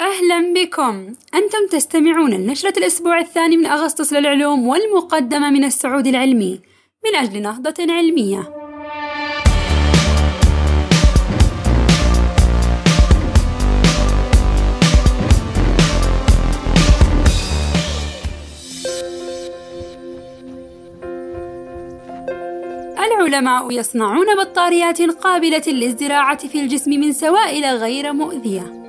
أهلا بكم. أنتم تستمعون لنشرة الأسبوع الثاني من أغسطس للعلوم والمقدمة من السعود العلمي من أجل نهضة علمية. العلماء يصنعون بطاريات قابلة للزراعة في الجسم من سوائل غير مؤذية.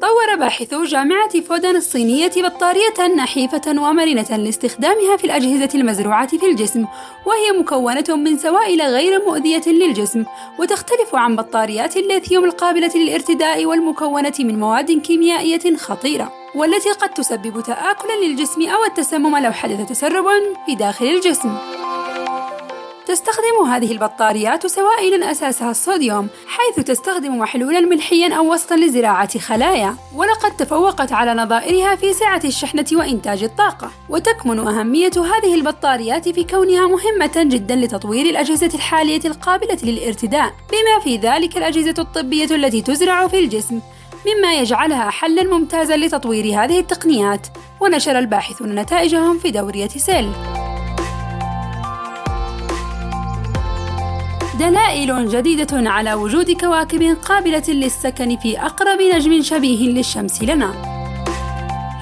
طور باحثو جامعة فودن الصينية بطارية نحيفة ومرنة لاستخدامها في الأجهزة المزروعة في الجسم، وهي مكونة من سوائل غير مؤذية للجسم، وتختلف عن بطاريات الليثيوم القابلة للارتداء والمكونة من مواد كيميائية خطيرة، والتي قد تسبب تآكلا للجسم أو التسمم لو حدث تسرب في داخل الجسم. تستخدم هذه البطاريات سوائل أساسها الصوديوم حيث تستخدم محلولا ملحيا أو وسطا لزراعة خلايا. ولقد تفوقت على نظائرها في سعة الشحنة وإنتاج الطاقة. وتكمن أهمية هذه البطاريات في كونها مهمة جدا لتطوير الأجهزة الحالية القابلة للارتداء بما في ذلك الأجهزة الطبية التي تزرع في الجسم. مما يجعلها حلا ممتازا لتطوير هذه التقنيات. ونشر الباحثون نتائجهم في دورية Cell. دلائل جديدة على وجود كواكب قابلة للسكن في أقرب نجم شبيه للشمس لنا.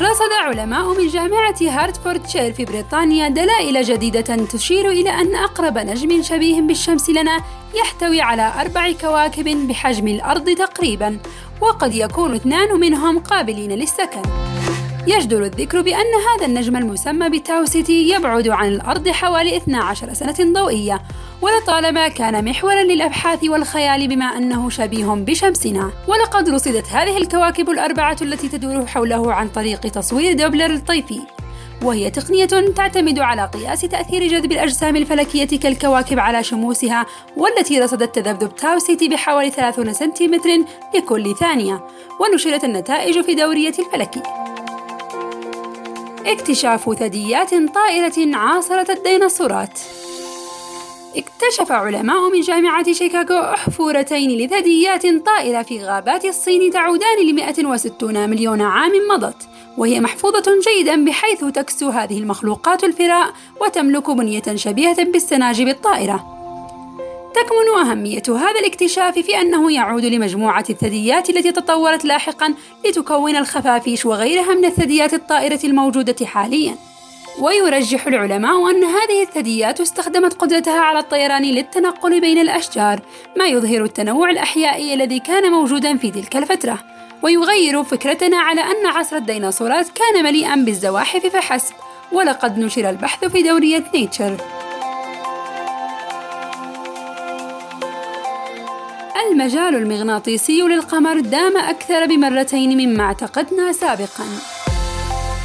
رصد علماء من جامعة هارتفوردشير في بريطانيا دلائل جديدة تشير إلى أن أقرب نجم شبيه بالشمس لنا يحتوي على أربع كواكب بحجم الأرض تقريباً، وقد يكون اثنان منهم قابلين للسكن. يجدر الذكر بأن هذا النجم المسمى بتاو سيتي يبعد عن الأرض حوالي 12 سنة ضوئية ولطالما كان محورا للأبحاث والخيال بما أنه شبيه بشمسنا. ولقد رصدت هذه الكواكب الأربعة التي تدور حوله عن طريق تصوير دوبلر الطيفي. وهي تقنية تعتمد على قياس تأثير جذب الأجسام الفلكية كالكواكب على شموسها والتي رصدت تذبذب تاو سيتي بحوالي 30 سنتيمتر لكل ثانية. ونشرت النتائج في دورية الفلكي اكتشاف ثدييات طائرة عاصرت الديناصورات اكتشف علماء من جامعة شيكاغو أحفورتين لثدييات طائرة في غابات الصين تعودان ل 160 مليون عام مضت وهي محفوظة جيدا بحيث تكسو هذه المخلوقات الفراء وتملك بنية شبيهة بالسناجب الطائرة. تكمن أهمية هذا الاكتشاف في أنه يعود لمجموعة الثدييات التي تطورت لاحقا لتكون الخفافيش وغيرها من الثدييات الطائرة الموجودة حاليا. ويرجح العلماء أن هذه الثدييات استخدمت قدرتها على الطيران للتنقل بين الأشجار ما يظهر التنوع الأحيائي الذي كان موجودا في تلك الفترة. ويغير فكرتنا على أن عصر الديناصورات كان مليئا بالزواحف فحسب ولقد نشر البحث في دورية Nature المجال المغناطيسي للقمر دام أكثر بمرتين مما اعتقدنا سابقاً.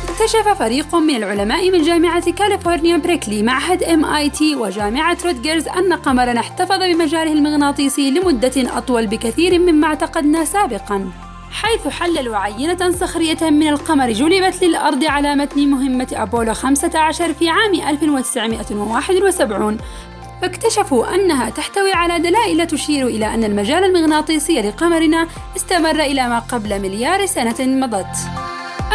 اكتشف فريق من العلماء من جامعة كاليفورنيا بريكلي معهد MIT وجامعة روتجرز أن قمرنا احتفظ بمجاله المغناطيسي لمدة أطول بكثير مما اعتقدنا سابقاً. حيث حللوا عينة صخرية من القمر جلبت للأرض على متن مهمة أبولو 15 في عام 1971 فاكتشفوا أنها تحتوي على دلائل تشير إلى أن المجال المغناطيسي لقمرنا استمر إلى ما قبل مليار سنة مضت.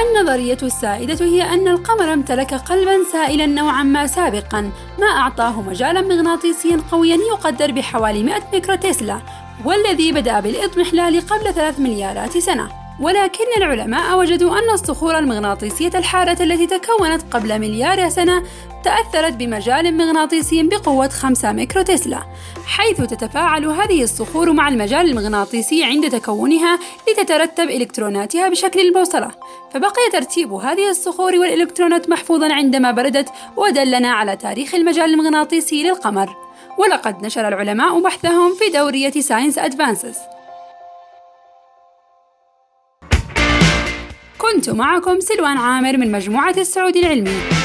النظرية السائدة هي أن القمر امتلك قلبا سائلا نوعا ما سابقا ما أعطاه مجالا مغناطيسيا قويا يقدر بحوالي 100 ميكرو تسلا والذي بدأ بالإضمحلال قبل ثلاث مليارات سنة ولكن العلماء وجدوا أن الصخور المغناطيسية الحارة التي تكونت قبل مليار سنة تأثرت بمجال مغناطيسي بقوة 5 ميكرو تسلا حيث تتفاعل هذه الصخور مع المجال المغناطيسي عند تكونها لتترتب إلكتروناتها بشكل البوصلة فبقي ترتيب هذه الصخور والإلكترونات محفوظا عندما بردت ودلنا على تاريخ المجال المغناطيسي للقمر. ولقد نشر العلماء بحثهم في دورية Science Advances كنت معكم سلوان عامر من مجموعة السعودي العلمي.